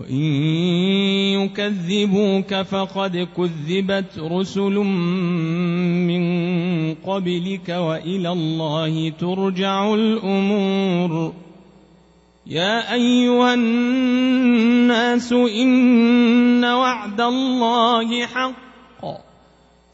وإن يكذبوك فقد كذبت رسل من قبلك وإلى الله ترجع الأمور. يا أيها الناس إن وعد الله حق.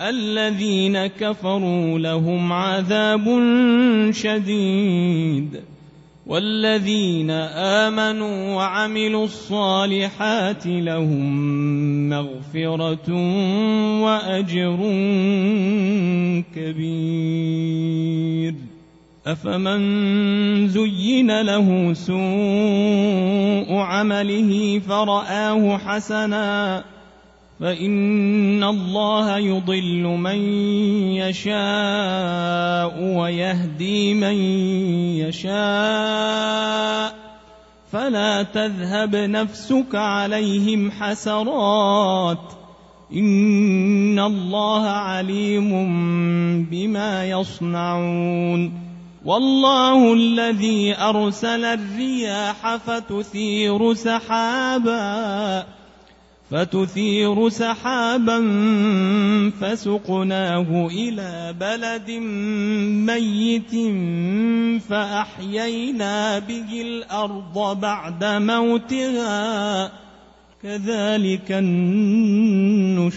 الذين كفروا لهم عذاب شديد والذين آمنوا وعملوا الصالحات لهم مغفرة وأجر كبير. أفمن زين له سوء عمله فرآه حسنا فإن الله يضل من يشاء ويهدي من يشاء فلا تذهب نفسك عليهم حسرات إن الله عليم بما يصنعون والله الذي أرسل الرياح فتثير سحابا فتثير سحابا فسقناه إلى بلد ميت فأحيينا به الأرض بعد موتها. كذلك النشور.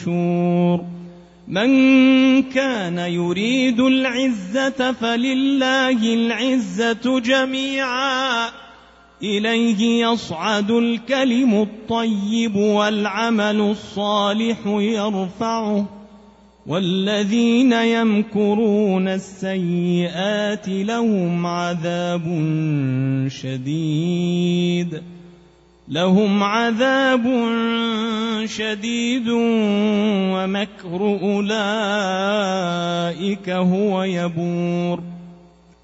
من كان يريد العزة فلله العزة جميعا. إليه يصعد الكلم الطيب والعمل الصالح يرفعه والذين يمكرون السيئات لهم عذاب شديد. لهم عذاب شديد ومكر أولئك هو يبور.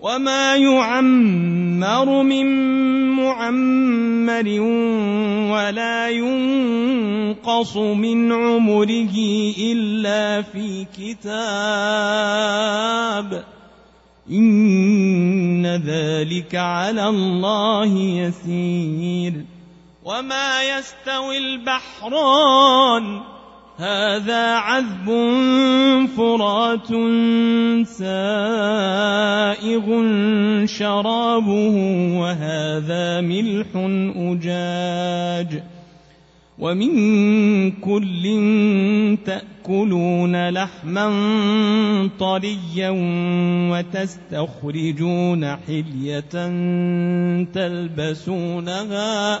وما يعمر من معمر ولا ينقص من عمره الا في كتاب ان ذلك على الله يسير وما يستوي البحران هذا عذب فرات سائغ شرابه وهذا ملح أجاج ومن كل تأكل تأكلون لحما طريا وتستخرجون حلية تلبسونها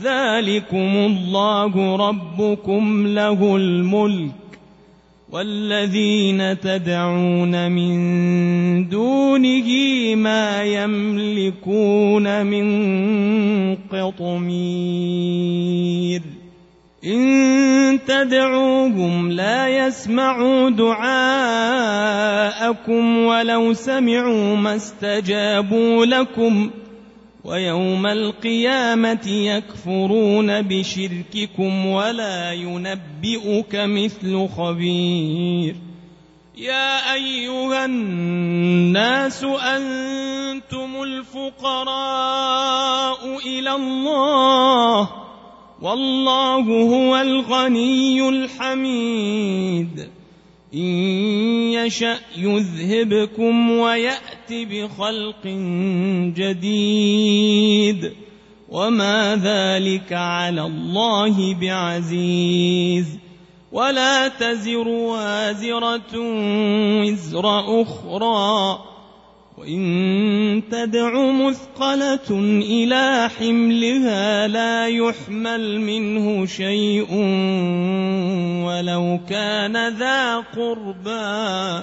ذلكم الله ربكم له الملك والذين تدعون من دونه ما يملكون من قطمير ان تدعوهم لا يسمعوا دعاءكم ولو سمعوا ما استجابوا لكم ويوم القيامة يكفرون بشرككم ولا ينبئك مثل خبير. يا أيها الناس أنتم الفقراء إلى الله والله هو الغني الحميد. إن يشأ يذهبكم ويأت بخلق جديد. وما ذلك على الله بعزيز. ولا تزر وازرة وزر أخرى. وإن تدع مثقلة إلى حملها لا يحمل منه شيء ولو كان ذا قربى.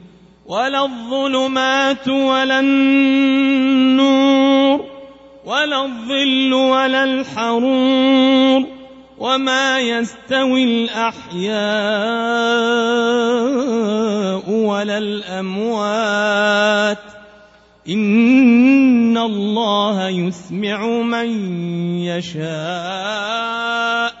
ولا الظلمات ولا النور ولا الظل ولا الحرور وما يستوي الأحياء ولا الأموات. إن الله يسمع من يشاء.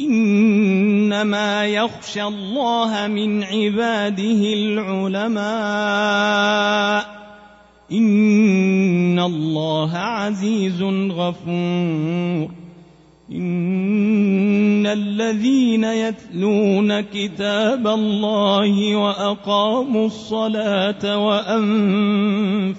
إنما يخشى الله من عباده العلماء. إن الله عزيز غفور. إن الذين يتلون كتاب الله وأقاموا الصلاة وأنفقوا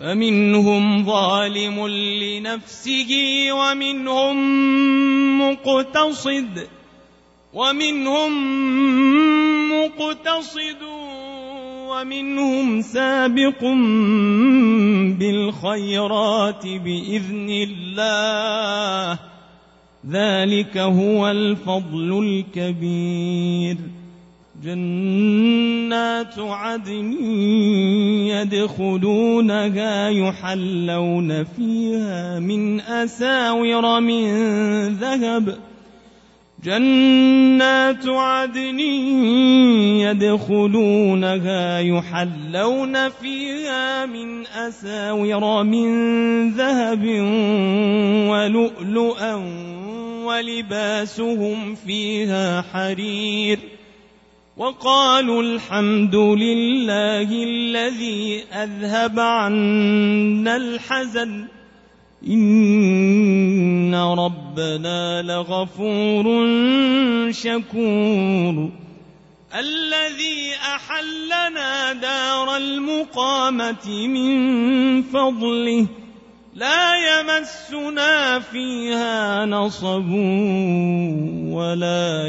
فمنهم ظالم لنفسه ومنهم مقتصد ومنهم مقتصد ومنهم سابق بالخيرات بإذن الله. ذلك هو الفضل الكبير. جنات عدن يدخلونها يحلون فيها من أساور من ذهب. جنات عدن يدخلونها يحلون فيها من أساور من ذهب ولؤلؤا ولباسهم فيها حرير. وقالوا الحمد لله الذي أذهب عنا الحزن. إن ربنا لغفور شكور. الذي أحلنا دار المقامة من فضله لا يمسنا فيها نصب ولا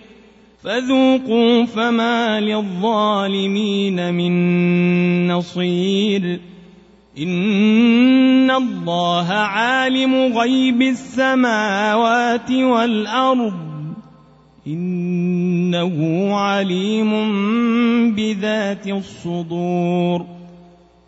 فذوقوا فما للظالمين من نصير. إن الله عالم غيب السماوات والأرض. إنه عليم بذات الصدور.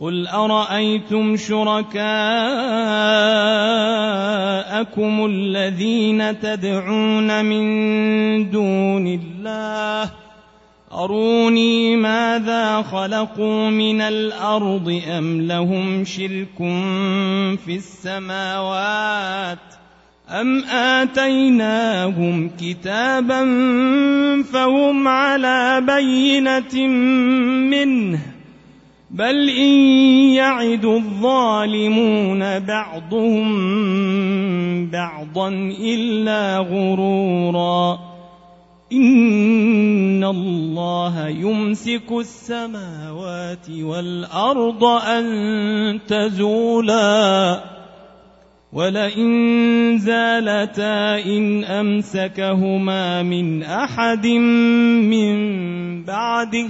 قل أرأيتم شركاءكم الذين تدعون من دون الله أروني ماذا خلقوا من الأرض أم لهم شرك في السماوات أم آتيناهم كتابا فهم على بينة منه بل إن يعد الظالمون بعضهم بعضا إلا غرورا إن الله يمسك السماوات والأرض أن تزولا ولئن زالتا إن أمسكهما من أحد من بعده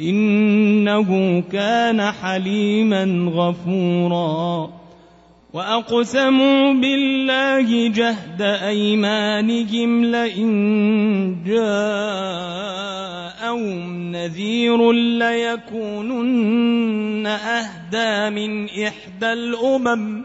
إنه كان حليما غفورا. وأقسموا بالله جهد أيمانهم لئن جاءهم نذير ليكونن أهدى من إحدى الأمم.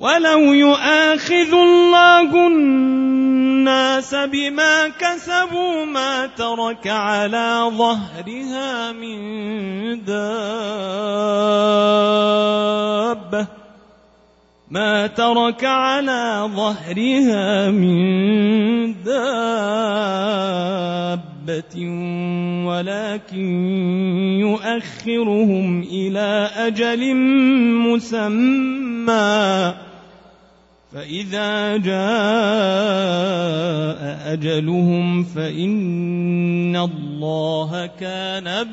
ولو يؤاخذ الله الناس بما كسبوا ما ترك على ظهرها من دابة ما ترك على ظهرها من دابة ولكن يؤخرهم إلى أجل مسمى. فإذا جاء أجلهم فإن الله كان